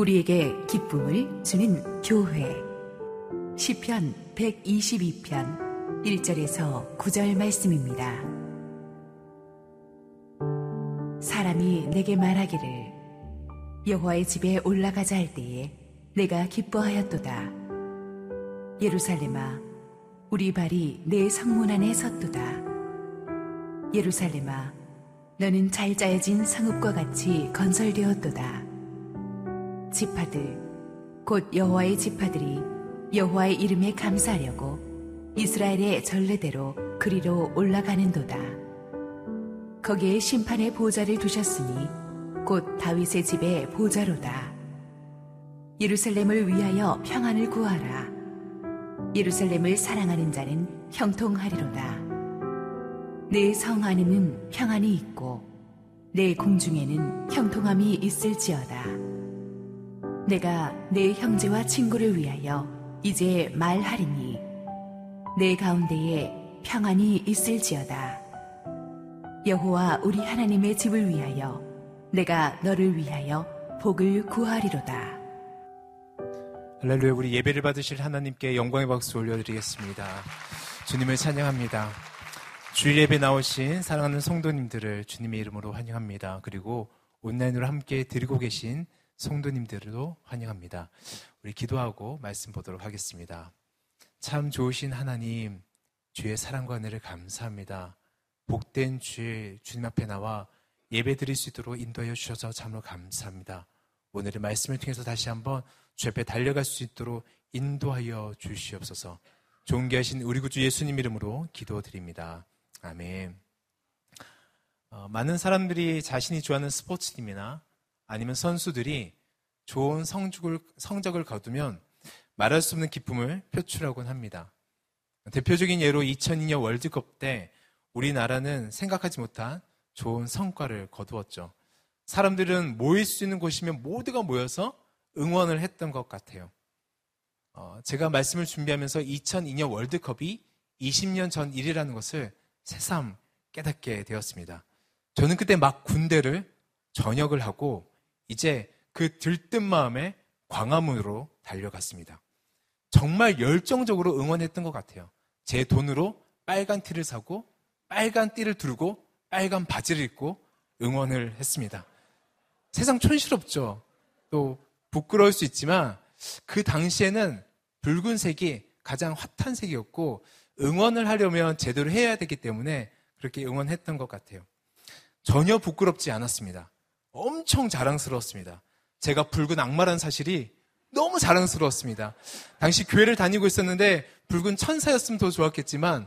우리에게 기쁨을 주는 교회 시편 122편 1절에서 9절 말씀입니다. 사람이 내게 말하기를 여호와의 집에 올라가자 할 때에 내가 기뻐하였도다. 예루살렘아 우리 발이 내 성문 안에 섰도다. 예루살렘아 너는 잘 짜여진 성읍과 같이 건설되었도다. 지파들 곧 여호와의 지파들이 여호와의 이름에 감사하려고 이스라엘의 전례대로 그리로 올라가는도다. 거기에 심판의 보좌를 두셨으니 곧 다윗의 집의 보좌로다. 예루살렘을 위하여 평안을 구하라. 예루살렘을 사랑하는 자는 형통하리로다. 내 성 안에는 평안이 있고 내 궁중에는 형통함이 있을지어다. 내가 내 형제와 친구를 위하여 이제 말하리니 내 가운데에 평안이 있을지어다. 여호와 우리 하나님의 집을 위하여 내가 너를 위하여 복을 구하리로다. 할렐루야 우리 예배를 받으실 하나님께 영광의 박수 올려드리겠습니다. 주님을 찬양합니다. 주일 예배 나오신 사랑하는 성도님들을 주님의 이름으로 환영합니다. 그리고 온라인으로 함께 드리고 계신 성도님들도 환영합니다. 우리 기도하고 말씀 보도록 하겠습니다. 참 좋으신 하나님, 주의 사랑과 은혜를 감사합니다. 복된 주의 주님 앞에 나와 예배 드릴 수 있도록 인도하여 주셔서 참으로 감사합니다. 오늘의 말씀을 통해서 다시 한번 주 앞에 달려갈 수 있도록 인도하여 주시옵소서. 존귀하신 우리 구주 예수님 이름으로 기도드립니다. 아멘. 어, 많은 사람들이 자신이 좋아하는 스포츠팀이나 아니면 선수들이 좋은 성적을, 성적을 거두면 말할 수 없는 기쁨을 표출하곤 합니다. 대표적인 예로 2002년 월드컵 때 우리나라는 생각하지 못한 좋은 성과를 거두었죠. 사람들은 모일 수 있는 곳이면 모두가 모여서 응원을 했던 것 같아요. 어, 제가 말씀을 준비하면서 2002년 월드컵이 20년 전 일이라는 것을 새삼 깨닫게 되었습니다. 저는 그때 막 군대를 전역을 하고 이제 그 들뜬 마음에 광화문으로 달려갔습니다. 정말 열정적으로 응원했던 것 같아요. 제 돈으로 빨간 티를 사고 빨간 띠를 두르고 빨간 바지를 입고 응원을 했습니다. 세상 촌스럽죠. 또 부끄러울 수 있지만 그 당시에는 붉은색이 가장 핫한 색이었고 응원을 하려면 제대로 해야 되기 때문에 그렇게 응원했던 것 같아요. 전혀 부끄럽지 않았습니다. 엄청 자랑스러웠습니다. 제가 붉은 악마란 사실이 너무 자랑스러웠습니다. 당시 교회를 다니고 있었는데 붉은 천사였으면 더 좋았겠지만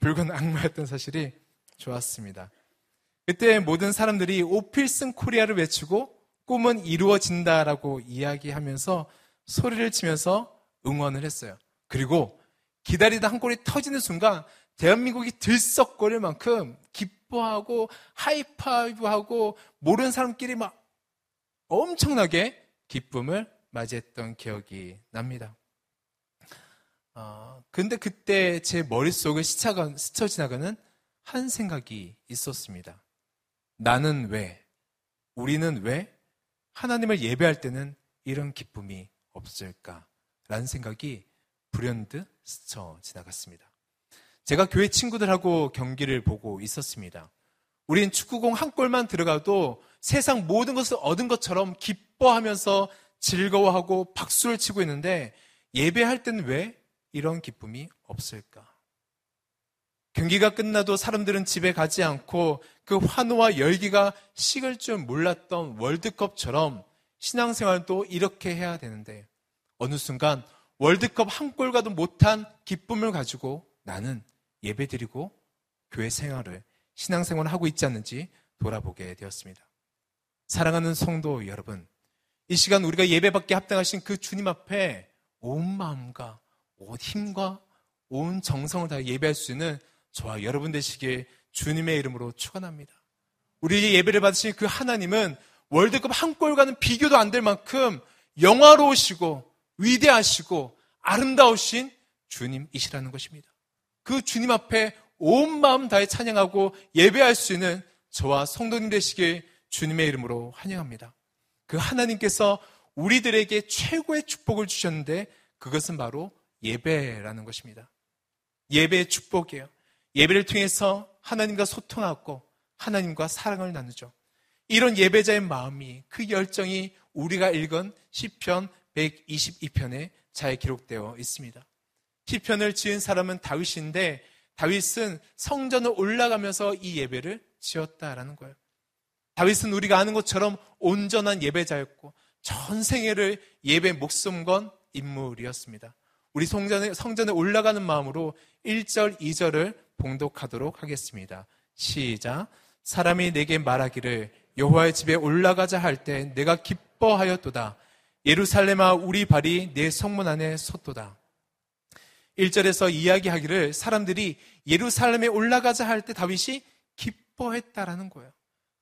붉은 악마였던 사실이 좋았습니다. 그때 모든 사람들이 오필슨 코리아를 외치고 꿈은 이루어진다라고 이야기하면서 소리를 치면서 응원을 했어요. 그리고 기다리다 한 골이 터지는 순간 대한민국이 들썩거릴 만큼 기 뻐하고 하이파이브하고 모르는 사람끼리 막 엄청나게 기쁨을 맞이했던 기억이 납니다. 어, 근데 그때 제 머릿속을 스쳐가, 스쳐 지나가는 한 생각이 있었습니다. 나는 왜, 우리는 왜 하나님을 예배할 때는 이런 기쁨이 없을까? 라는 생각이 불현듯 스쳐 지나갔습니다. 제가 교회 친구들하고 경기를 보고 있었습니다. 우린 축구공 한 골만 들어가도 세상 모든 것을 얻은 것처럼 기뻐하면서 즐거워하고 박수를 치고 있는데 예배할 때는 왜 이런 기쁨이 없을까? 경기가 끝나도 사람들은 집에 가지 않고 그 환호와 열기가 식을 줄 몰랐던 월드컵처럼 신앙생활도 이렇게 해야 되는데 어느 순간 월드컵 한 골과도 못한 기쁨을 가지고 나는 예배드리고 교회 생활을 신앙생활을 하고 있지 않는지 돌아보게 되었습니다. 사랑하는 성도 여러분, 이 시간 우리가 예배받게 합당하신 그 주님 앞에 온 마음과 온 힘과 온 정성을 다 예배할 수 있는 저와 여러분 되시길 주님의 이름으로 축원합니다. 우리 예배를 받으신 그 하나님은 월드컵 한 골과는 비교도 안 될 만큼 영화로우시고 위대하시고 아름다우신 주님이시라는 것입니다. 그 주님 앞에 온 마음 다해 찬양하고 예배할 수 있는 저와 성도님 되시길 주님의 이름으로 환영합니다. 그 하나님께서 우리들에게 최고의 축복을 주셨는데 그것은 바로 예배라는 것입니다. 예배의 축복이에요. 예배를 통해서 하나님과 소통하고 하나님과 사랑을 나누죠. 이런 예배자의 마음이 그 열정이 우리가 읽은 시편 122편에 잘 기록되어 있습니다. 시편을 지은 사람은 다윗인데 다윗은 성전을 올라가면서 이 예배를 지었다라는 거예요. 다윗은 우리가 아는 것처럼 온전한 예배자였고 전 생애를 예배 목숨 건 인물이었습니다. 우리 성전에, 성전에 올라가는 마음으로 1절, 2절을 봉독하도록 하겠습니다. 시작. 사람이 내게 말하기를 여호와의 집에 올라가자 할 때 내가 기뻐하였도다. 예루살렘아 우리 발이 내 성문 안에 섰도다. 1절에서 이야기하기를 사람들이 예루살렘에 올라가자 할 때 다윗이 기뻐했다라는 거예요.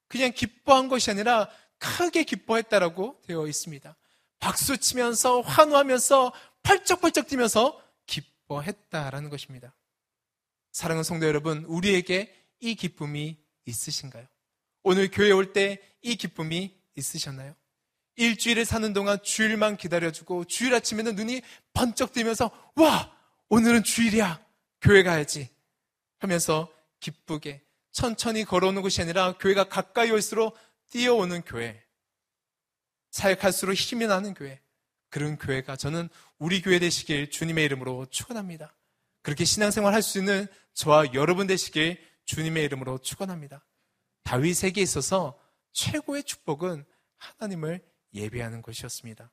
그냥 기뻐한 것이 아니라 크게 기뻐했다라고 되어 있습니다. 박수 치면서 환호하면서 펄쩍펄쩍 뛰면서 기뻐했다라는 것입니다. 사랑하는 성도 여러분, 우리에게 이 기쁨이 있으신가요? 오늘 교회 올 때 이 기쁨이 있으셨나요? 일주일을 사는 동안 주일만 기다려주고 주일 아침에는 눈이 번쩍 뜨면서 와 오늘은 주일이야 교회 가야지 하면서 기쁘게 천천히 걸어오는 것이 아니라 교회가 가까이 올수록 뛰어오는 교회 사역할수록 힘이 나는 교회 그런 교회가 저는 우리 교회 되시길 주님의 이름으로 축원합니다. 그렇게 신앙생활 할 수 있는 저와 여러분 되시길 주님의 이름으로 축원합니다. 다윗에게 있어서 최고의 축복은 하나님을 예배하는 것이었습니다.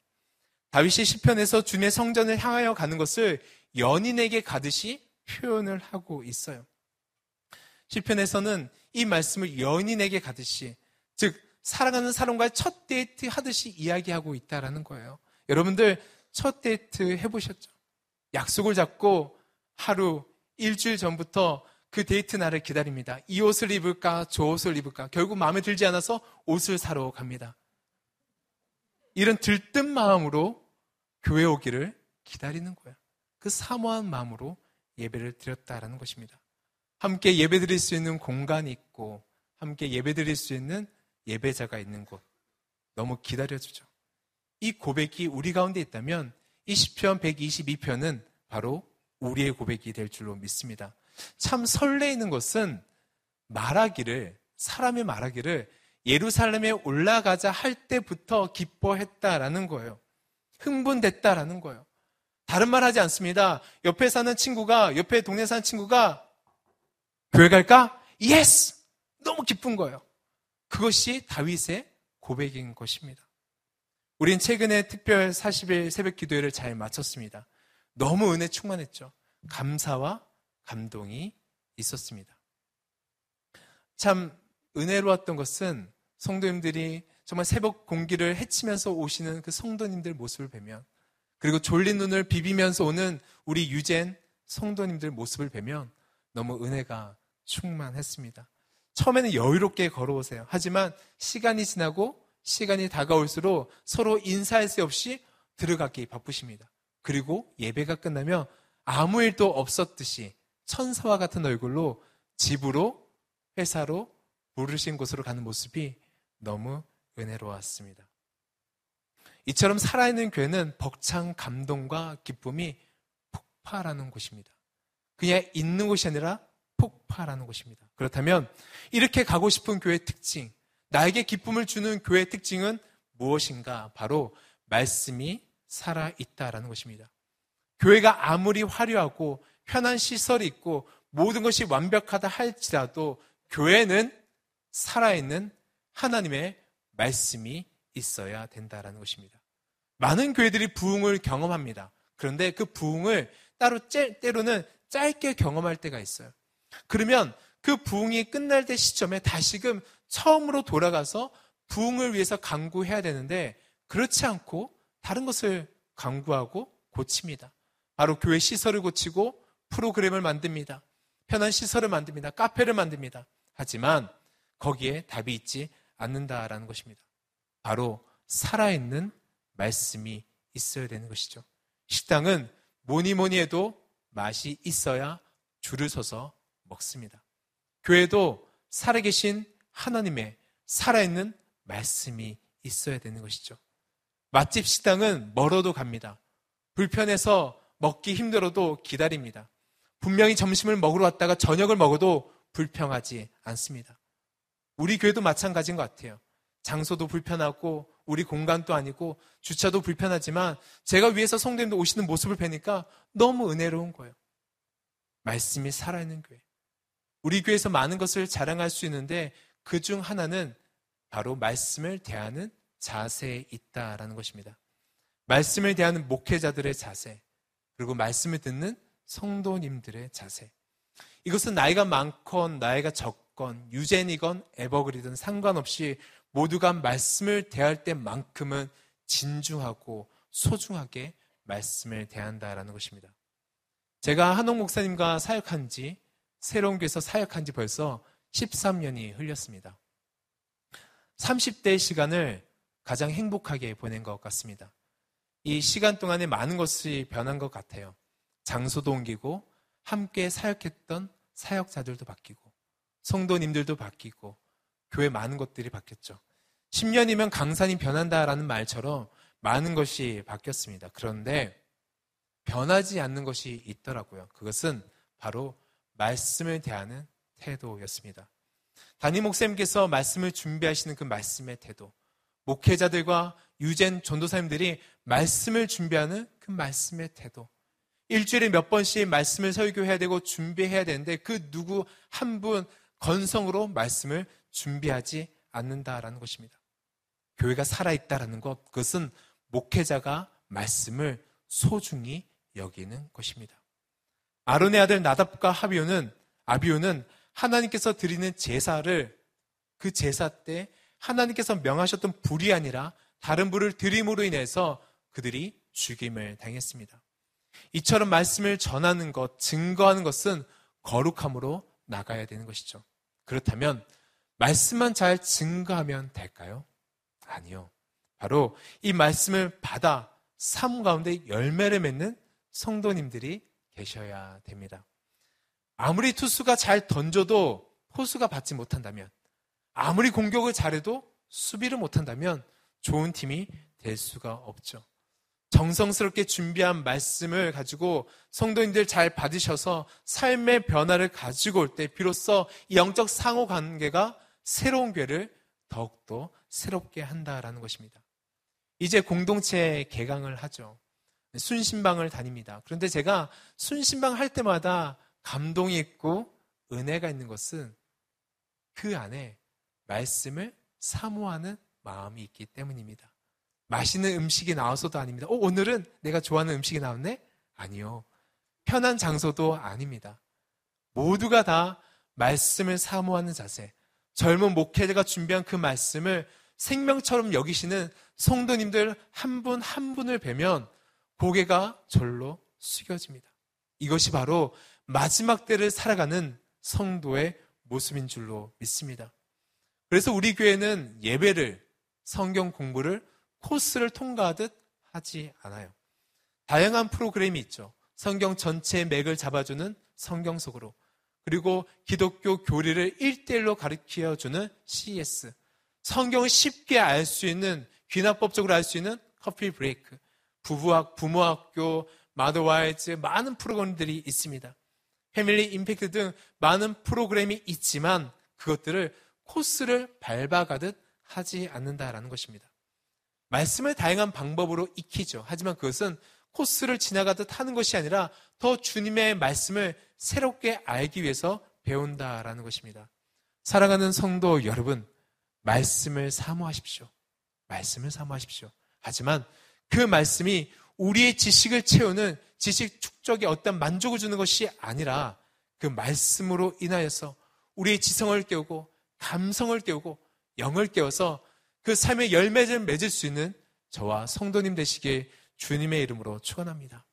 다윗이 시편에서 주님의 성전을 향하여 가는 것을 연인에게 가듯이 표현을 하고 있어요. 시편에서는 이 말씀을 연인에게 가듯이 즉 사랑하는 사람과의 첫 데이트 하듯이 이야기하고 있다라는 거예요. 여러분들 첫 데이트 해보셨죠? 약속을 잡고 하루 일주일 전부터 그 데이트 날을 기다립니다. 이 옷을 입을까, 저 옷을 입을까. 결국 마음에 들지 않아서 옷을 사러 갑니다. 이런 들뜬 마음으로 교회 오기를 기다리는 거예요. 그 사모한 마음으로 예배를 드렸다라는 것입니다. 함께 예배 드릴 수 있는 공간이 있고, 함께 예배 드릴 수 있는 예배자가 있는 곳. 너무 기다려주죠. 이 고백이 우리 가운데 있다면, 이 시편 122편은 바로 우리의 고백이 될 줄로 믿습니다. 참 설레이는 것은 말하기를, 사람의 말하기를 예루살렘에 올라가자 할 때부터 기뻐했다라는 거예요. 흥분됐다라는 거예요. 다른 말 하지 않습니다. 옆에 사는 친구가, 옆에 동네 사는 친구가 교회 갈까? Yes! 너무 기쁜 거예요. 그것이 다윗의 고백인 것입니다. 우린 최근에 특별 40일 새벽 기도회를 잘 마쳤습니다. 너무 은혜 충만했죠. 감사와 감동이 있었습니다. 참 은혜로웠던 것은 성도님들이 정말 새벽 공기를 헤치면서 오시는 그 성도님들 모습을 뵈면 그리고 졸린 눈을 비비면서 오는 우리 유젠 성도님들 모습을 뵈면 너무 은혜가 충만했습니다. 처음에는 여유롭게 걸어오세요. 하지만 시간이 지나고 시간이 다가올수록 서로 인사할 수 없이 들어가기 바쁘십니다. 그리고 예배가 끝나면 아무 일도 없었듯이 천사와 같은 얼굴로 집으로 회사로 부르신 곳으로 가는 모습이 너무 은혜로웠습니다. 이처럼 살아있는 교회는 벅찬 감동과 기쁨이 폭발하는 곳입니다. 그냥 있는 곳이 아니라 폭발하는 곳입니다. 그렇다면 이렇게 가고 싶은 교회의 특징, 나에게 기쁨을 주는 교회의 특징은 무엇인가? 바로 말씀이 살아있다라는 것입니다. 교회가 아무리 화려하고 편한 시설이 있고 모든 것이 완벽하다 할지라도 교회는 살아있는 하나님의 말씀이 있어야 된다라는 것입니다. 많은 교회들이 부흥을 경험합니다. 그런데 그 부흥을 따로 째, 때로는 짧게 경험할 때가 있어요. 그러면 그 부흥이 끝날 때 시점에 다시금 처음으로 돌아가서 부흥을 위해서 강구해야 되는데 그렇지 않고 다른 것을 강구하고 고칩니다. 바로 교회 시설을 고치고 프로그램을 만듭니다. 편한 시설을 만듭니다. 카페를 만듭니다. 하지만 거기에 답이 있지 않는다라는 것입니다. 바로 살아있는 말씀이 있어야 되는 것이죠. 식당은 뭐니 뭐니 해도 맛이 있어야 줄을 서서 먹습니다. 교회도 살아계신 하나님의 살아있는 말씀이 있어야 되는 것이죠. 맛집 식당은 멀어도 갑니다. 불편해서 먹기 힘들어도 기다립니다. 분명히 점심을 먹으러 왔다가 저녁을 먹어도 불평하지 않습니다. 우리 교회도 마찬가지인 것 같아요. 장소도 불편하고 우리 공간도 아니고 주차도 불편하지만 제가 위해서 성도님들 오시는 모습을 뵈니까 너무 은혜로운 거예요. 말씀이 살아있는 교회. 우리 교회에서 많은 것을 자랑할 수 있는데 그 중 하나는 바로 말씀을 대하는 자세에 있다라는 것입니다. 말씀을 대하는 목회자들의 자세, 그리고 말씀을 듣는 성도님들의 자세. 이것은 나이가 많건 나이가 적건 유젠이건 에버그리든 상관없이 모두가 말씀을 대할 때만큼은 진중하고 소중하게 말씀을 대한다라는 것입니다. 제가 한옥 목사님과 사역한 지 새로운 교회에서 사역한 지 벌써 13년이 흘렸습니다. 30대의 시간을 가장 행복하게 보낸 것 같습니다. 이 시간 동안에 많은 것이 변한 것 같아요. 장소도 옮기고 함께 사역했던 사역자들도 바뀌고 성도님들도 바뀌고 교회 많은 것들이 바뀌었죠. 10년이면 강산이 변한다라는 말처럼 많은 것이 바뀌었습니다. 그런데 변하지 않는 것이 있더라고요. 그것은 바로 말씀을 대하는 태도였습니다. 담임 목사님께서 말씀을 준비하시는 그 말씀의 태도, 목회자들과 유젠 전도사님들이 말씀을 준비하는 그 말씀의 태도, 일주일에 몇 번씩 말씀을 설교해야 되고 준비해야 되는데 그 누구 한 분 건성으로 말씀을 준비하지 않는다라는 것입니다. 교회가 살아있다라는 것, 그것은 목회자가 말씀을 소중히 여기는 것입니다. 아론의 아들 나답과 하비오는 아비오는 하나님께서 드리는 제사를 그 제사 때 하나님께서 명하셨던 불이 아니라 다른 불을 드림으로 인해서 그들이 죽임을 당했습니다. 이처럼 말씀을 전하는 것, 증거하는 것은 거룩함으로 나가야 되는 것이죠. 그렇다면 말씀만 잘 증거하면 될까요? 아니요. 바로 이 말씀을 받아 삶 가운데 열매를 맺는 성도님들이 계셔야 됩니다. 아무리 투수가 잘 던져도 포수가 받지 못한다면, 아무리 공격을 잘해도 수비를 못한다면 좋은 팀이 될 수가 없죠. 정성스럽게 준비한 말씀을 가지고 성도님들 잘 받으셔서 삶의 변화를 가지고 올 때 비로소 영적 상호 관계가 새로운 교회를 더욱더 새롭게 한다라는 것입니다. 이제 공동체 개강을 하죠. 순신방을 다닙니다. 그런데 제가 순신방 할 때마다 감동이 있고 은혜가 있는 것은 그 안에 말씀을 사모하는 마음이 있기 때문입니다. 맛있는 음식이 나와서도 아닙니다. 어, 오늘은 내가 좋아하는 음식이 나왔네? 아니요. 편한 장소도 아닙니다. 모두가 다 말씀을 사모하는 자세. 젊은 목회자가 준비한 그 말씀을 생명처럼 여기시는 성도님들 한 분한 한 분을 뵈면 고개가 절로 숙여집니다. 이것이 바로 마지막 때를 살아가는 성도의 모습인 줄로 믿습니다. 그래서 우리 교회는 예배를, 성경 공부를 코스를 통과하듯 하지 않아요. 다양한 프로그램이 있죠. 성경 전체의 맥을 잡아주는 성경 속으로. 그리고 기독교 교리를 1대1로 가르쳐 주는 CES. 성경을 쉽게 알 수 있는, 귀납법적으로 알 수 있는 커피 브레이크. 부부학, 부모학교, 마더와이즈, 많은 프로그램들이 있습니다. 패밀리 임팩트 등 많은 프로그램이 있지만 그것들을 코스를 밟아가듯 하지 않는다라는 것입니다. 말씀을 다양한 방법으로 익히죠. 하지만 그것은 코스를 지나가듯 하는 것이 아니라 더 주님의 말씀을 새롭게 알기 위해서 배운다라는 것입니다. 사랑하는 성도 여러분, 말씀을 사모하십시오. 말씀을 사모하십시오. 하지만 그 말씀이 우리의 지식을 채우는 지식 축적에 어떤 만족을 주는 것이 아니라 그 말씀으로 인하여서 우리의 지성을 깨우고 감성을 깨우고 영을 깨워서 그 삶의 열매를 맺을 수 있는 저와 성도님 되시길 주님의 이름으로 축원합니다.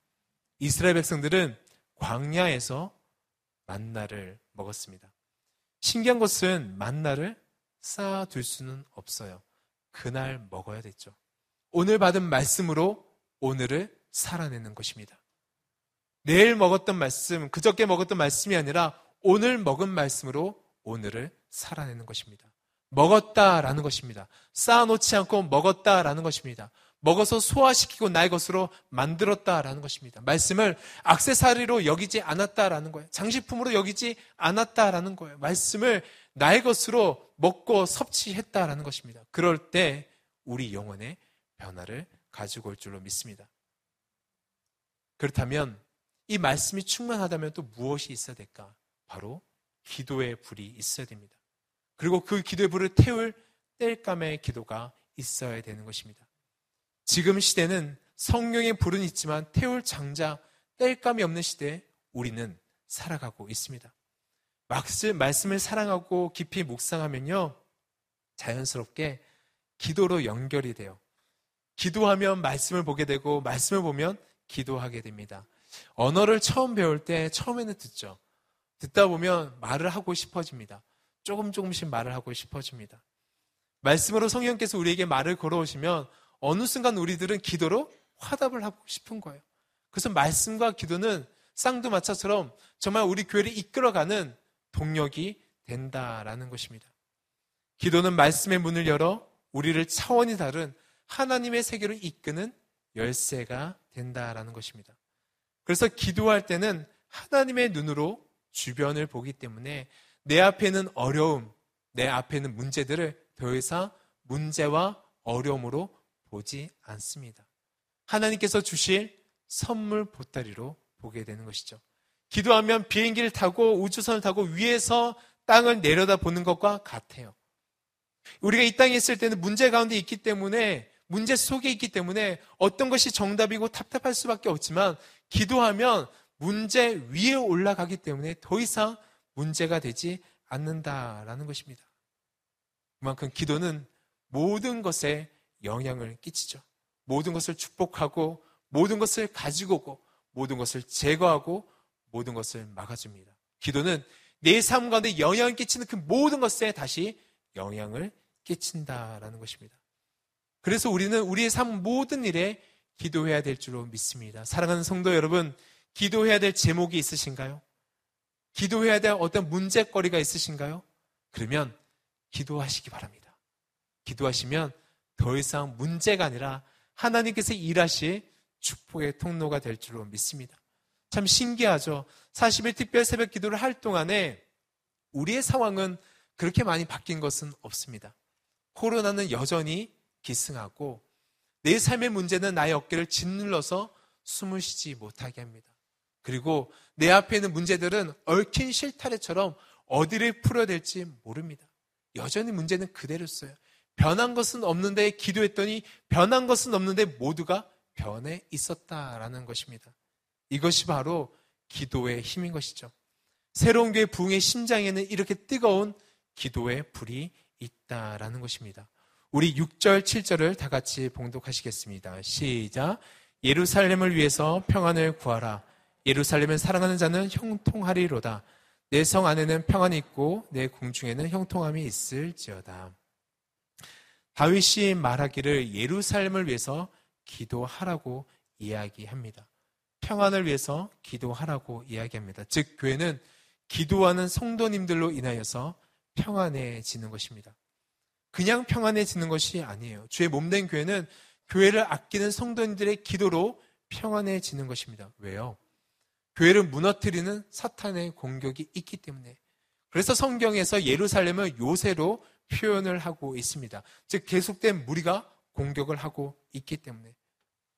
이스라엘 백성들은 광야에서 만나를 먹었습니다. 신기한 것은 만나를 쌓아둘 수는 없어요. 그날 먹어야 됐죠. 오늘 받은 말씀으로 오늘을 살아내는 것입니다. 내일 먹었던 말씀, 그저께 먹었던 말씀이 아니라 오늘 먹은 말씀으로 오늘을 살아내는 것입니다. 먹었다라는 것입니다. 쌓아놓지 않고 먹었다라는 것입니다. 먹어서 소화시키고 나의 것으로 만들었다라는 것입니다. 말씀을 악세사리로 여기지 않았다라는 거예요. 장식품으로 여기지 않았다라는 거예요. 말씀을 나의 것으로 먹고 섭취했다라는 것입니다. 그럴 때 우리 영혼의 변화를 가지고 올 줄로 믿습니다. 그렇다면 이 말씀이 충만하다면 또 무엇이 있어야 될까? 바로 기도의 불이 있어야 됩니다. 그리고 그 기도의 불을 태울 뗄감의 기도가 있어야 되는 것입니다. 지금 시대는 성령의 불은 있지만 태울 장자, 뗄감이 없는 시대에 우리는 살아가고 있습니다. 말씀을 사랑하고 깊이 묵상하면요, 자연스럽게 기도로 연결이 돼요. 기도하면 말씀을 보게 되고, 말씀을 보면 기도하게 됩니다. 언어를 처음 배울 때 처음에는 듣죠. 듣다 보면 말을 하고 싶어집니다. 조금 조금씩 말을 하고 싶어집니다. 말씀으로 성령께서 우리에게 말을 걸어오시면 어느 순간 우리들은 기도로 화답을 하고 싶은 거예요. 그래서 말씀과 기도는 쌍두마차처럼 정말 우리 교회를 이끌어가는 동력이 된다라는 것입니다. 기도는 말씀의 문을 열어 우리를 차원이 다른 하나님의 세계로 이끄는 열쇠가 된다라는 것입니다. 그래서 기도할 때는 하나님의 눈으로 주변을 보기 때문에 내 앞에는 어려움, 내 앞에는 문제들을 더 이상 문제와 어려움으로 보지 않습니다. 하나님께서 주실 선물 보따리로 보게 되는 것이죠. 기도하면 비행기를 타고 우주선을 타고 위에서 땅을 내려다 보는 것과 같아요. 우리가 이 땅에 있을 때는 문제 가운데 있기 때문에 문제 속에 있기 때문에 어떤 것이 정답이고 답답할 수밖에 없지만 기도하면 문제 위에 올라가기 때문에 더 이상 문제가 되지 않는다라는 것입니다. 그만큼 기도는 모든 것에 영향을 끼치죠. 모든 것을 축복하고 모든 것을 가지고 오고 모든 것을 제거하고 모든 것을 막아줍니다. 기도는 내 삶 가운데 영향을 끼치는 그 모든 것에 다시 영향을 끼친다라는 것입니다. 그래서 우리는 우리의 삶 모든 일에 기도해야 될 줄로 믿습니다. 사랑하는 성도 여러분, 기도해야 될 제목이 있으신가요? 기도해야 될 어떤 문제거리가 있으신가요? 그러면 기도하시기 바랍니다. 기도하시면 더 이상 문제가 아니라 하나님께서 일하실 축복의 통로가 될 줄로 믿습니다. 참 신기하죠. 40일 특별 새벽 기도를 할 동안에 우리의 상황은 그렇게 많이 바뀐 것은 없습니다. 코로나는 여전히 기승하고 내 삶의 문제는 나의 어깨를 짓눌러서 숨을 쉬지 못하게 합니다. 그리고 내 앞에 있는 문제들은 얽힌 실타래처럼 어디를 풀어야 될지 모릅니다. 여전히 문제는 그대로 써요. 변한 것은 없는데 기도했더니 변한 것은 없는데 모두가 변해 있었다라는 것입니다. 이것이 바로 기도의 힘인 것이죠. 새로운 교회 부흥의 심장에는 이렇게 뜨거운 기도의 불이 있다라는 것입니다. 우리 6절, 7절을 다 같이 봉독하시겠습니다. 시작. 예루살렘을 위해서 평안을 구하라. 예루살렘을 사랑하는 자는 형통하리로다. 내 성 안에는 평안이 있고 내 궁중에는 형통함이 있을지어다. 다윗이 말하기를 예루살렘을 위해서 기도하라고 이야기합니다. 평안을 위해서 기도하라고 이야기합니다. 즉 교회는 기도하는 성도님들로 인하여서 평안해지는 것입니다. 그냥 평안해지는 것이 아니에요. 주의 몸된 교회는 교회를 아끼는 성도님들의 기도로 평안해지는 것입니다. 왜요? 교회를 무너뜨리는 사탄의 공격이 있기 때문에. 그래서 성경에서 예루살렘을 요새로 표현을 하고 있습니다. 즉, 계속된 무리가 공격을 하고 있기 때문에.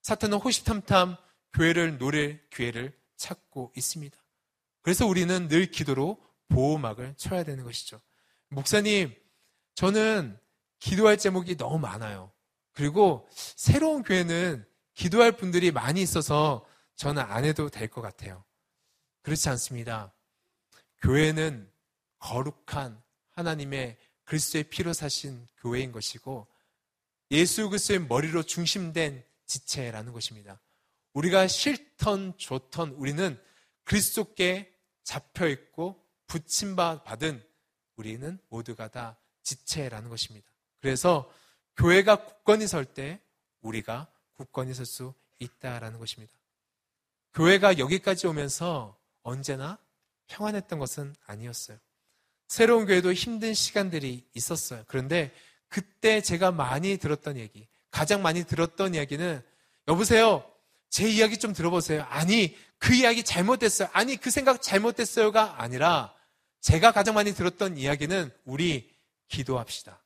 사탄은 호시탐탐 교회를 노릴 기회를 찾고 있습니다. 그래서 우리는 늘 기도로 보호막을 쳐야 되는 것이죠. 목사님, 저는 기도할 제목이 너무 많아요. 그리고 새로운 교회는 기도할 분들이 많이 있어서 저는 안 해도 될 것 같아요. 그렇지 않습니다. 교회는 거룩한 하나님의 그리스도의 피로 사신 교회인 것이고 예수 그리스도의 머리로 중심된 지체라는 것입니다. 우리가 싫던 좋던 우리는 그리스도께 잡혀 있고 붙임바 받은 우리는 모두가 다 지체라는 것입니다. 그래서 교회가 굳건히 설 때 우리가 굳건히 설 수 있다라는 것입니다. 교회가 여기까지 오면서 언제나 평안했던 것은 아니었어요. 새로운 교회도 힘든 시간들이 있었어요. 그런데 그때 제가 많이 들었던 얘기, 가장 많이 들었던 이야기는 여보세요. 제 이야기 좀 들어보세요. 아니, 그 이야기 잘못됐어요. 아니, 그 생각 잘못됐어요가 아니라 제가 가장 많이 들었던 이야기는 우리 기도합시다.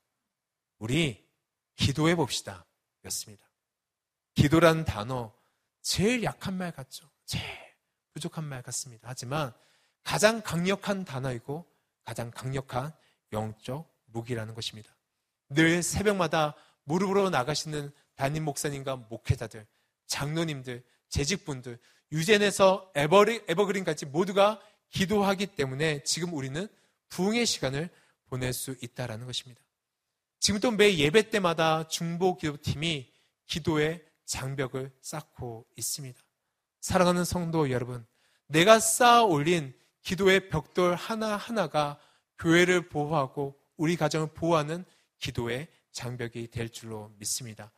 우리 기도해 봅시다. 였습니다. 기도라는 단어, 제일 약한 말 같죠. 제일 부족한 말 같습니다. 하지만 가장 강력한 단어이고 가장 강력한 영적 무기라는 것입니다. 늘 새벽마다 무릎으로 나가시는 담임 목사님과 목회자들, 장로님들, 재직분들, 유젠에서 에버리, 에버그린까지 모두가 기도하기 때문에 지금 우리는 부흥의 시간을 보낼 수 있다라는 것입니다. 지금도 매 예배 때마다 중보 기도팀이 기도의 장벽을 쌓고 있습니다. 사랑하는 성도 여러분, 내가 쌓아 올린 기도의 벽돌 하나하나가 교회를 보호하고 우리 가정을 보호하는 기도의 장벽이 될 줄로 믿습니다.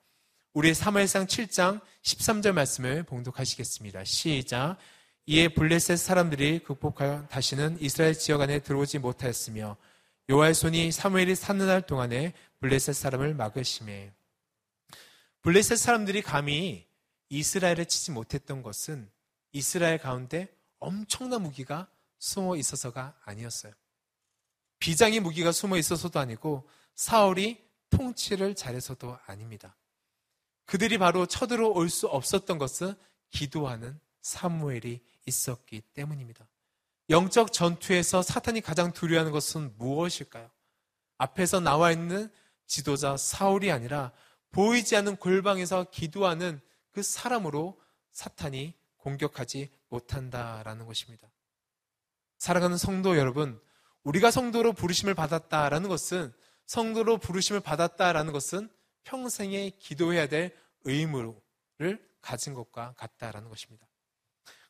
우리 사무엘상 7장 13절 말씀을 봉독하시겠습니다. 시작. 이에 블레셋 사람들이 극복하여 다시는 이스라엘 지역 안에 들어오지 못하였으며 요하의 손이 사무엘이 사는 날 동안에 블레셋 사람을 막으심에 블레셋 사람들이 감히 이스라엘을 치지 못했던 것은 이스라엘 가운데 엄청난 무기가 숨어 있어서가 아니었어요. 비장의 무기가 숨어 있어서도 아니고 사울이 통치를 잘해서도 아닙니다. 그들이 바로 쳐들어올 수 없었던 것은 기도하는 사무엘이 있었기 때문입니다. 영적 전투에서 사탄이 가장 두려워하는 것은 무엇일까요? 앞에서 나와 있는 지도자 사울이 아니라 보이지 않는 골방에서 기도하는 그 사람으로 사탄이 공격하지 못한다라는 것입니다. 사랑하는 성도 여러분, 우리가 성도로 부르심을 받았다라는 것은 성도로 부르심을 받았다라는 것은 평생에 기도해야 될 의무를 가진 것과 같다라는 것입니다.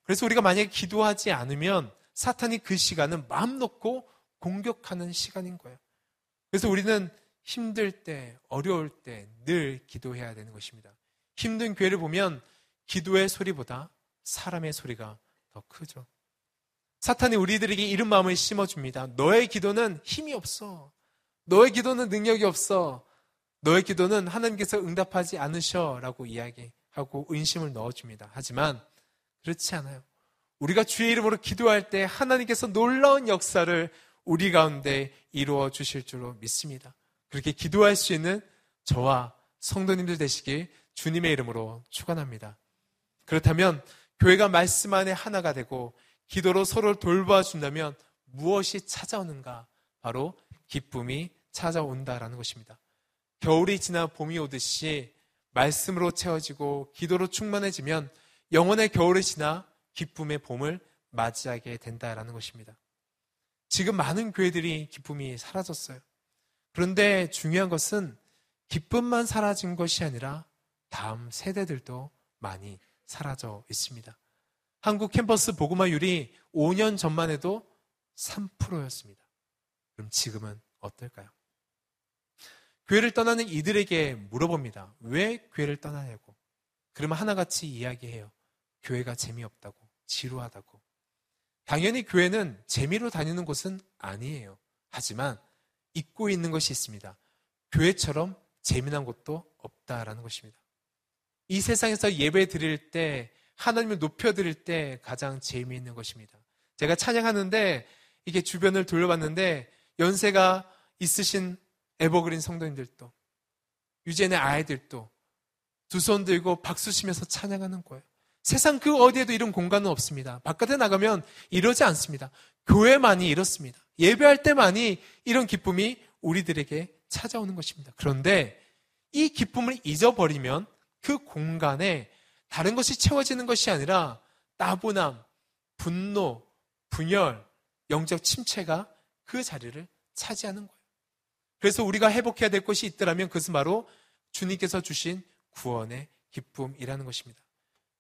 그래서 우리가 만약에 기도하지 않으면 사탄이 그 시간은 마음 놓고 공격하는 시간인 거예요. 그래서 우리는 힘들 때, 어려울 때 늘 기도해야 되는 것입니다. 힘든 교회를 보면 기도의 소리보다 사람의 소리가 더 크죠. 사탄이 우리들에게 이런 마음을 심어줍니다. 너의 기도는 힘이 없어. 너의 기도는 능력이 없어. 너의 기도는 하나님께서 응답하지 않으셔. 라고 이야기하고 은심을 넣어줍니다. 하지만 그렇지 않아요. 우리가 주의 이름으로 기도할 때 하나님께서 놀라운 역사를 우리 가운데 이루어 주실 줄로 믿습니다. 그렇게 기도할 수 있는 저와 성도님들 되시길 주님의 이름으로 축원합니다. 그렇다면 교회가 말씀 안에 하나가 되고 기도로 서로를 돌봐 준다면 무엇이 찾아오는가? 바로 기쁨이 찾아온다라는 것입니다. 겨울이 지나 봄이 오듯이 말씀으로 채워지고 기도로 충만해지면 영혼의 겨울이 지나 기쁨의 봄을 맞이하게 된다라는 것입니다. 지금 많은 교회들이 기쁨이 사라졌어요. 그런데 중요한 것은 기쁨만 사라진 것이 아니라 다음 세대들도 많이 사라져 있습니다. 한국 캠퍼스 보고마율이 5년 전만 해도 3%였습니다. 그럼 지금은 어떨까요? 교회를 떠나는 이들에게 물어봅니다. 왜 교회를 떠나냐고. 그러면 하나같이 이야기해요. 교회가 재미없다고, 지루하다고. 당연히 교회는 재미로 다니는 곳은 아니에요. 하지만 잊고 있는 것이 있습니다. 교회처럼 재미난 곳도 없다라는 것입니다. 이 세상에서 예배 드릴 때, 하나님을 높여 드릴 때 가장 재미있는 것입니다. 제가 찬양하는데 이게 주변을 돌려봤는데 연세가 있으신 에버그린 성도님들도 유젠의 아이들도 두 손 들고 박수 치면서 찬양하는 거예요. 세상 그 어디에도 이런 공간은 없습니다. 바깥에 나가면 이러지 않습니다. 교회만이 이렇습니다. 예배할 때만이 이런 기쁨이 우리들에게 찾아오는 것입니다. 그런데 이 기쁨을 잊어버리면 그 공간에 다른 것이 채워지는 것이 아니라 따분함, 분노, 분열, 영적 침체가 그 자리를 차지하는 거예요. 그래서 우리가 회복해야 될 것이 있더라면 그것은 바로 주님께서 주신 구원의 기쁨이라는 것입니다.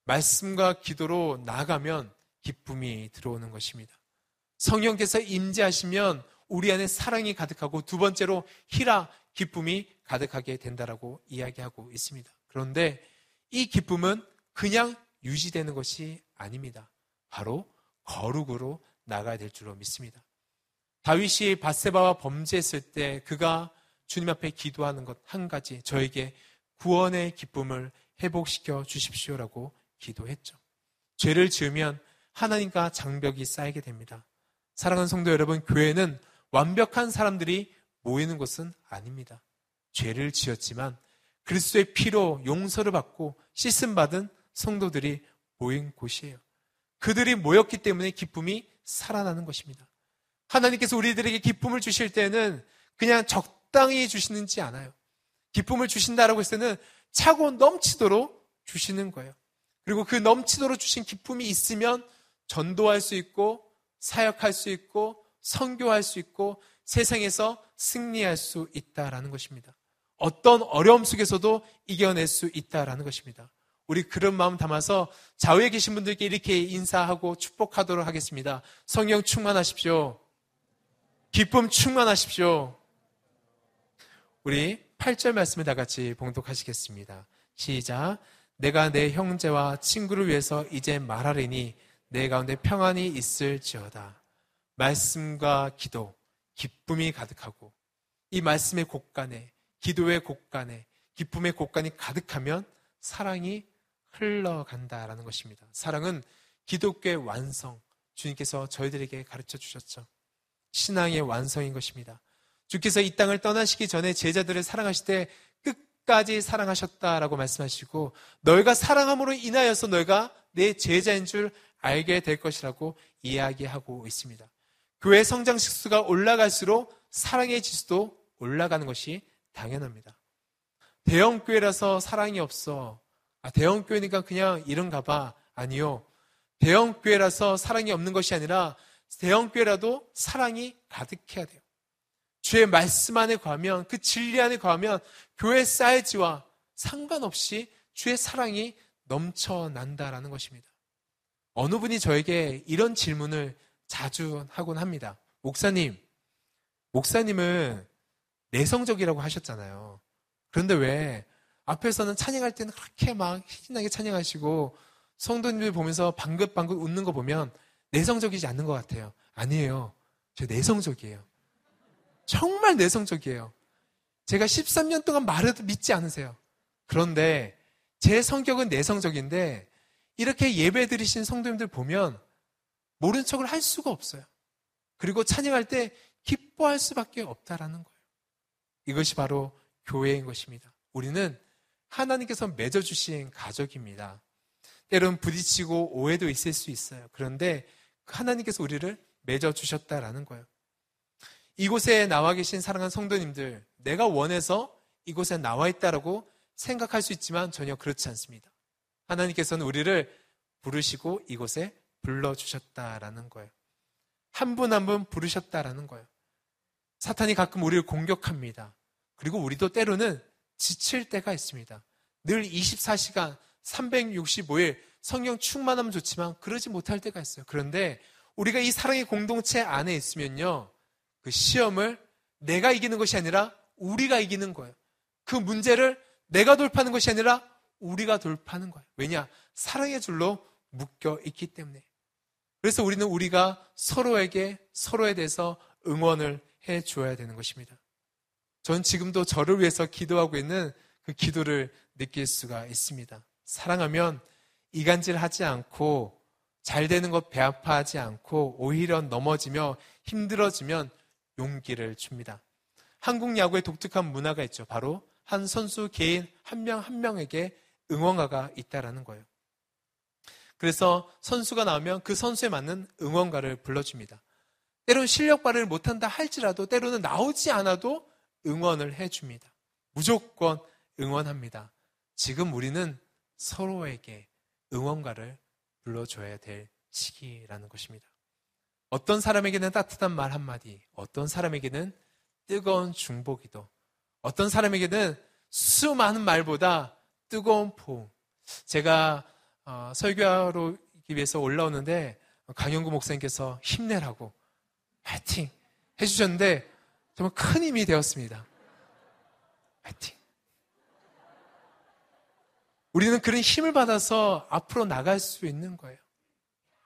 말씀과 기도로 나가면 기쁨이 들어오는 것입니다. 성령께서 임재하시면 우리 안에 사랑이 가득하고 두 번째로 희라 기쁨이 가득하게 된다라고 이야기하고 있습니다. 그런데 이 기쁨은 그냥 유지되는 것이 아닙니다. 바로 거룩으로 나가야 될 줄로 믿습니다. 다윗이 바세바와 범죄했을 때 그가 주님 앞에 기도하는 것 한 가지 저에게 구원의 기쁨을 회복시켜 주십시오라고 기도했죠. 죄를 지으면 하나님과 장벽이 쌓이게 됩니다. 사랑하는 성도 여러분, 교회는 완벽한 사람들이 모이는 곳은 아닙니다. 죄를 지었지만 그리스도의 피로 용서를 받고 씻음 받은 성도들이 모인 곳이에요. 그들이 모였기 때문에 기쁨이 살아나는 것입니다. 하나님께서 우리들에게 기쁨을 주실 때는 그냥 적당히 주시는지 않아요. 기쁨을 주신다라고 했을 때는 차고 넘치도록 주시는 거예요. 그리고 그 넘치도록 주신 기쁨이 있으면 전도할 수 있고 사역할 수 있고 선교할 수 있고 세상에서 승리할 수 있다라는 것입니다. 어떤 어려움 속에서도 이겨낼 수 있다라는 것입니다. 우리 그런 마음 담아서 좌우에 계신 분들께 이렇게 인사하고 축복하도록 하겠습니다. 성령 충만하십시오. 기쁨 충만하십시오. 우리 8절 말씀을 다 같이 봉독하시겠습니다. 시작. 내가 내 형제와 친구를 위해서 이제 말하리니 내 가운데 평안이 있을지어다. 말씀과 기도, 기쁨이 가득하고 이 말씀의 곳간에, 기도의 곳간에, 기쁨의 곳간이 가득하면 사랑이 흘러간다라는 것입니다. 사랑은 기독교의 완성, 주님께서 저희들에게 가르쳐 주셨죠. 신앙의 완성인 것입니다. 주께서 이 땅을 떠나시기 전에 제자들을 사랑하실 때 끝까지 사랑하셨다라고 말씀하시고 너희가 사랑함으로 인하여서 너희가 내 제자인 줄 알게 될 것이라고 이야기하고 있습니다. 교회 성장 식수가 올라갈수록 사랑의 지수도 올라가는 것이 당연합니다. 대형 교회라서 사랑이 없어. 아, 대형 교회니까 그냥 이런가 봐. 아니요. 대형 교회라서 사랑이 없는 것이 아니라 대형 교회라도 사랑이 가득해야 돼요. 주의 말씀 안에 거하면 그 진리 안에 거하면 교회 사이즈와 상관없이 주의 사랑이 넘쳐난다라는 것입니다. 어느 분이 저에게 이런 질문을 자주 하곤 합니다. 목사님, 목사님은 내성적이라고 하셨잖아요. 그런데 왜 앞에서는 찬양할 때는 그렇게 막 신나게 찬양하시고 성도님들 보면서 방긋방긋 웃는 거 보면 내성적이지 않는 것 같아요. 아니에요. 저 내성적이에요. 정말 내성적이에요. 제가 13년 동안 말해도 믿지 않으세요. 그런데 제 성격은 내성적인데 이렇게 예배 드리신 성도님들 보면 모른 척을 할 수가 없어요. 그리고 찬양할 때 기뻐할 수밖에 없다라는 거예요. 이것이 바로 교회인 것입니다. 우리는 하나님께서 맺어주신 가족입니다. 때론 부딪히고 오해도 있을 수 있어요. 그런데 하나님께서 우리를 맺어주셨다라는 거예요. 이곳에 나와 계신 사랑하는 성도님들, 내가 원해서 이곳에 나와 있다라고 생각할 수 있지만 전혀 그렇지 않습니다. 하나님께서는 우리를 부르시고 이곳에 불러주셨다라는 거예요. 한 분 한 분 부르셨다라는 거예요. 사탄이 가끔 우리를 공격합니다. 그리고 우리도 때로는 지칠 때가 있습니다. 늘 24시간, 365일 성령 충만하면 좋지만 그러지 못할 때가 있어요. 그런데 우리가 이 사랑의 공동체 안에 있으면요. 그 시험을 내가 이기는 것이 아니라 우리가 이기는 거예요. 그 문제를 내가 돌파하는 것이 아니라 우리가 돌파하는 거예요. 왜냐? 사랑의 줄로 묶여 있기 때문에. 그래서 우리는 우리가 서로에게 서로에 대해서 응원을 해 줘야 되는 것입니다. 전 지금도 저를 위해서 기도하고 있는 그 기도를 느낄 수가 있습니다. 사랑하면 이간질 하지 않고 잘 되는 것 배아파하지 않고 오히려 넘어지며 힘들어지면 용기를 줍니다. 한국 야구의 독특한 문화가 있죠. 바로 한 선수 개인 한 명한 한 명에게 응원가가 있다라는 거예요. 그래서 선수가 나오면 그 선수에 맞는 응원가를 불러줍니다. 때로는 실력 발휘를 못한다 할지라도 때로는 나오지 않아도 응원을 해줍니다. 무조건 응원합니다. 지금 우리는 서로에게 응원가를 불러줘야 될 시기라는 것입니다. 어떤 사람에게는 따뜻한 말 한마디, 어떤 사람에게는 뜨거운 중보기도, 어떤 사람에게는 수많은 말보다 뜨거운 포옹. 제가 어, 설교하러 위해서 올라오는데 강영구 목사님께서 힘내라고 파이팅 해주셨는데 정말 큰 힘이 되었습니다. 파이팅. 우리는 그런 힘을 받아서 앞으로 나갈 수 있는 거예요.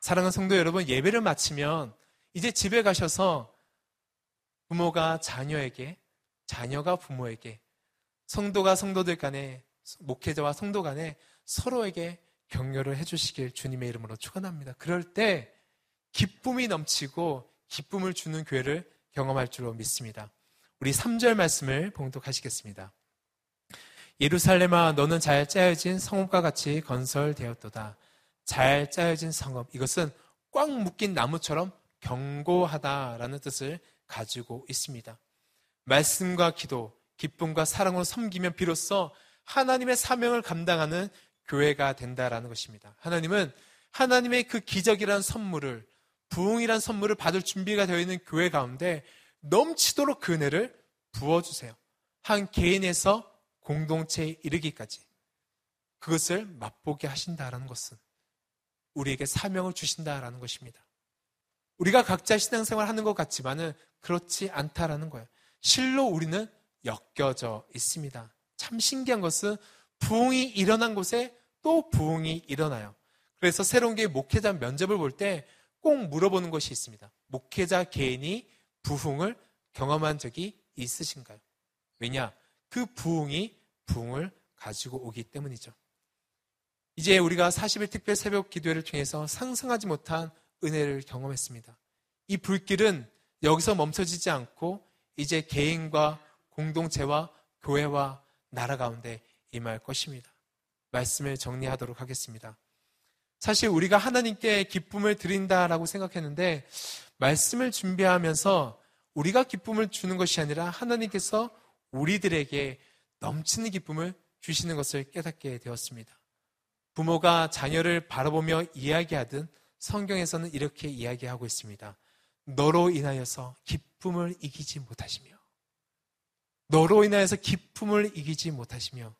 사랑하는 성도 여러분, 예배를 마치면 이제 집에 가셔서 부모가 자녀에게, 자녀가 부모에게, 성도가 성도들 간에 목회자와 성도 간에 서로에게 격려를 해주시길 주님의 이름으로 축원합니다. 그럴 때 기쁨이 넘치고 기쁨을 주는 교회를 경험할 줄로 믿습니다. 우리 3절 말씀을 봉독하시겠습니다. 예루살렘아 너는 잘 짜여진 성읍과 같이 건설되었도다. 잘 짜여진 성읍. 이것은 꽉 묶인 나무처럼 견고하다라는 뜻을 가지고 있습니다. 말씀과 기도, 기쁨과 사랑으로 섬기면 비로소 하나님의 사명을 감당하는 교회가 된다라는 것입니다. 하나님은 하나님의 그 기적이란 선물을 부흥이란 선물을 받을 준비가 되어 있는 교회 가운데 넘치도록 그 은혜를 부어 주세요. 한 개인에서 공동체에 이르기까지 그것을 맛보게 하신다라는 것은 우리에게 사명을 주신다라는 것입니다. 우리가 각자 신앙생활 하는 것 같지만은 그렇지 않다라는 거예요. 실로 우리는 엮여져 있습니다. 참 신기한 것은 부흥이 일어난 곳에 또 부흥이 일어나요. 그래서 새로운 게 목회자 면접을 볼 때 꼭 물어보는 것이 있습니다. 목회자 개인이 부흥을 경험한 적이 있으신가요? 왜냐? 그 부흥이 부흥을 가지고 오기 때문이죠. 이제 우리가 40일 특별 새벽 기도회를 통해서 상상하지 못한 은혜를 경험했습니다. 이 불길은 여기서 멈춰지지 않고 이제 개인과 공동체와 교회와 나라 가운데 임할 것입니다. 말씀을 정리하도록 하겠습니다. 사실 우리가 하나님께 기쁨을 드린다라고 생각했는데 말씀을 준비하면서 우리가 기쁨을 주는 것이 아니라 하나님께서 우리들에게 넘치는 기쁨을 주시는 것을 깨닫게 되었습니다. 부모가 자녀를 바라보며 이야기하듯 성경에서는 이렇게 이야기하고 있습니다. 너로 인하여서 기쁨을 이기지 못하시며 너로 인하여서 기쁨을 이기지 못하시며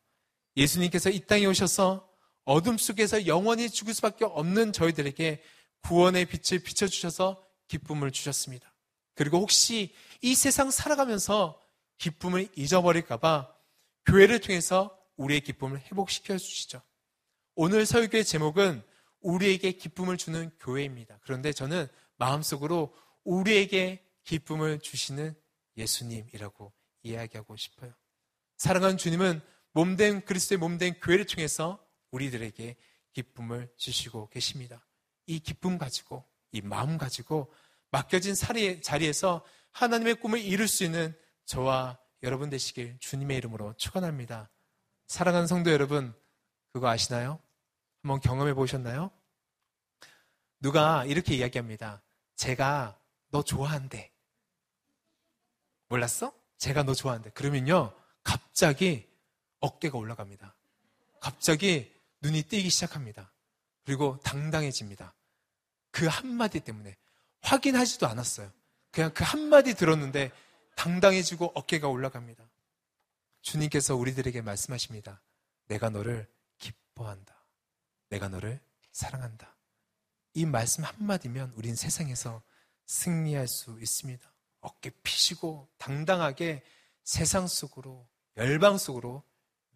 예수님께서 이 땅에 오셔서 어둠 속에서 영원히 죽을 수밖에 없는 저희들에게 구원의 빛을 비춰주셔서 기쁨을 주셨습니다. 그리고 혹시 이 세상 살아가면서 기쁨을 잊어버릴까봐 교회를 통해서 우리의 기쁨을 회복시켜 주시죠. 오늘 설교의 제목은 우리에게 기쁨을 주는 교회입니다. 그런데 저는 마음속으로 우리에게 기쁨을 주시는 예수님이라고 이야기하고 싶어요. 사랑하는 주님은 몸된 그리스도의 몸된 교회를 통해서 우리들에게 기쁨을 주시고 계십니다. 이 기쁨 가지고 이 마음 가지고 맡겨진 자리에서 하나님의 꿈을 이룰 수 있는 저와 여러분 되시길 주님의 이름으로 축원합니다. 사랑하는 성도 여러분, 그거 아시나요? 한번 경험해 보셨나요? 누가 이렇게 이야기합니다. 제가 너 좋아한대. 몰랐어? 제가 너 좋아한대. 그러면요, 갑자기 어깨가 올라갑니다. 갑자기 눈이 띄기 시작합니다. 그리고 당당해집니다. 그 한마디 때문에 확인하지도 않았어요. 그냥 그 한마디 들었는데 당당해지고 어깨가 올라갑니다. 주님께서 우리들에게 말씀하십니다. 내가 너를 기뻐한다. 내가 너를 사랑한다. 이 말씀 한마디면 우린 세상에서 승리할 수 있습니다. 어깨 피시고 당당하게 세상 속으로, 열방 속으로,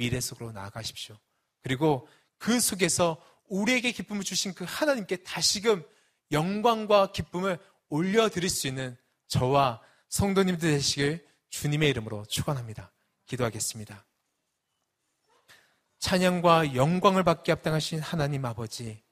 미래 속으로 나아가십시오. 그리고 그 속에서 우리에게 기쁨을 주신 그 하나님께 다시금 영광과 기쁨을 올려드릴 수 있는 저와 성도님들 되시길 주님의 이름으로 축원합니다. 기도하겠습니다. 찬양과 영광을 받게 합당하신 하나님 아버지,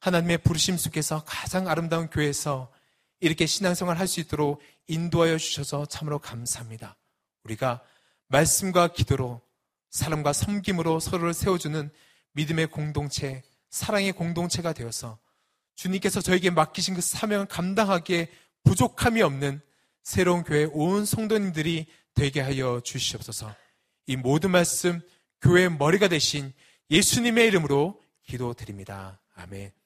하나님의 부르심 속에서 가장 아름다운 교회에서 이렇게 신앙생활 할 수 있도록 인도하여 주셔서 참으로 감사합니다. 우리가 말씀과 기도로 사람과 섬김으로 서로를 세워주는 믿음의 공동체, 사랑의 공동체가 되어서 주님께서 저에게 맡기신 그 사명을 감당하기에 부족함이 없는 새로운 교회 온 성도님들이 되게 하여 주시옵소서. 이 모든 말씀 교회의 머리가 되신 예수님의 이름으로 기도드립니다. 아멘.